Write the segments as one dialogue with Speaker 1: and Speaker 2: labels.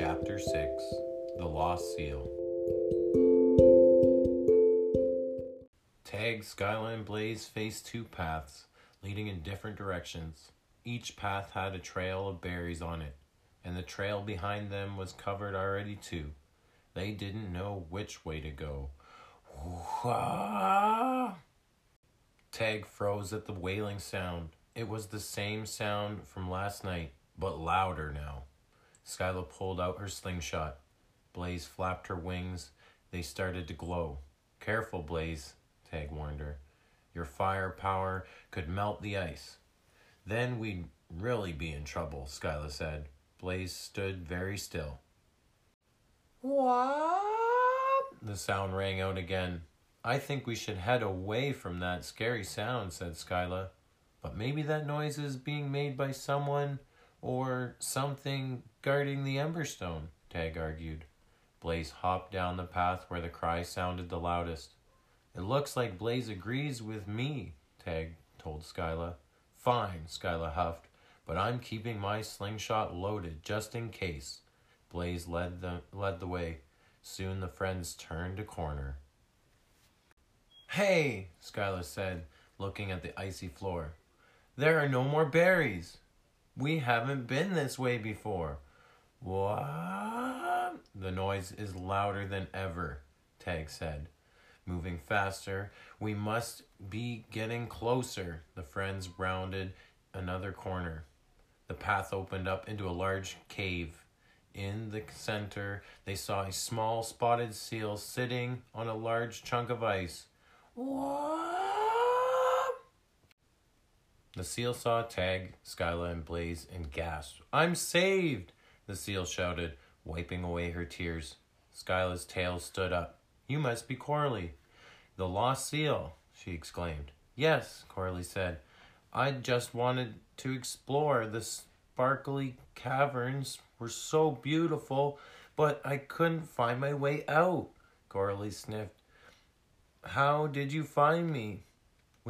Speaker 1: Chapter 6 The Lost Seal. Tag, Skyla and, Blaze faced two paths leading in different directions. Each path had a trail of berries on it, and the trail behind them was covered already too. They didn't know which way to go. Tag froze at the wailing sound. It was the same sound from last night, but louder now. Skyla pulled out her slingshot. Blaze flapped her wings. They started to glow. Careful, Blaze, Tag warned her. Your firepower could melt the ice. Then we'd really be in trouble, Skyla said. Blaze stood very still. What? The sound rang out again. I think we should head away from that scary sound, said Skyla. But maybe that noise is being made by someone or something guarding the Emberstone, Tag argued. Blaze hopped down the path where the cry sounded the loudest. It looks like Blaze agrees with me, Tag told Skyla. Fine, Skyla huffed, but I'm keeping my slingshot loaded just in case. Blaze led the, led the way. Soon the friends turned a corner. Hey, Skyla said, looking at the icy floor. There are no more berries. We haven't been this way before. What? The noise is louder than ever, Tag said. Moving faster, we must be getting closer. The friends rounded another corner. The path opened up into a large cave. In the center, they saw a small spotted seal sitting on a large chunk of ice. What? The seal saw Tag, Skyla, and Blaze and gasped. I'm saved! The seal shouted, wiping away her tears. Skyla's tail stood up. You must be Coralie. The lost seal, she exclaimed. Yes, Coralie said. I just wanted to explore. The sparkly caverns were so beautiful, but I couldn't find my way out. Coralie sniffed. How did you find me?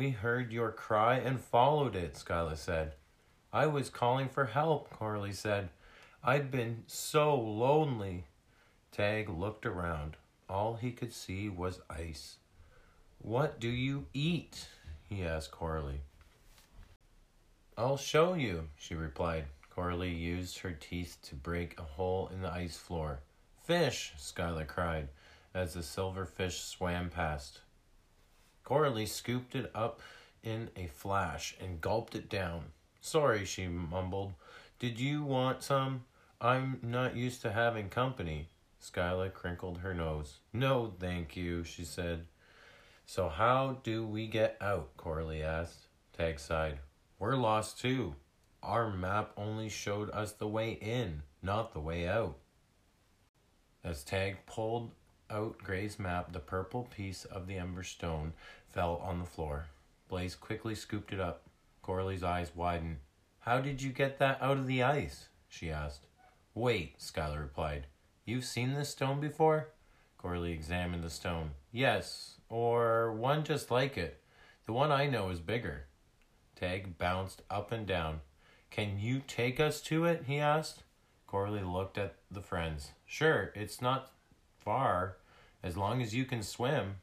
Speaker 1: We heard your cry and followed it, Skyla said. I was calling for help, Coralie said. I'd been so lonely. Tag looked around. All he could see was ice. What do you eat? he asked Coralie. I'll show you, she replied. Coralie used her teeth to break a hole in the ice floor. Fish, Skyla cried as the silver fish swam past. Coralie scooped it up in a flash and gulped it down. Sorry, she mumbled. Did you want some? I'm not used to having company. Skyla crinkled her nose. No, thank you, she said. So how do we get out? Coralie asked. Tag sighed. We're lost too. Our map only showed us the way in, not the way out. As Tag pulled out Gray's map, the purple piece of the Emberstone fell on the floor. Blaze quickly scooped it up. Coralie's eyes widened. How did you get that out of the ice? she asked. Wait, Skyla replied. You've seen this stone before? Coralie examined the stone. Yes, or one just like it. The one I know is bigger. Tag bounced up and down. Can you take us to it? he asked. Coralie looked at the friends. Sure, it's not far, as long as you can swim.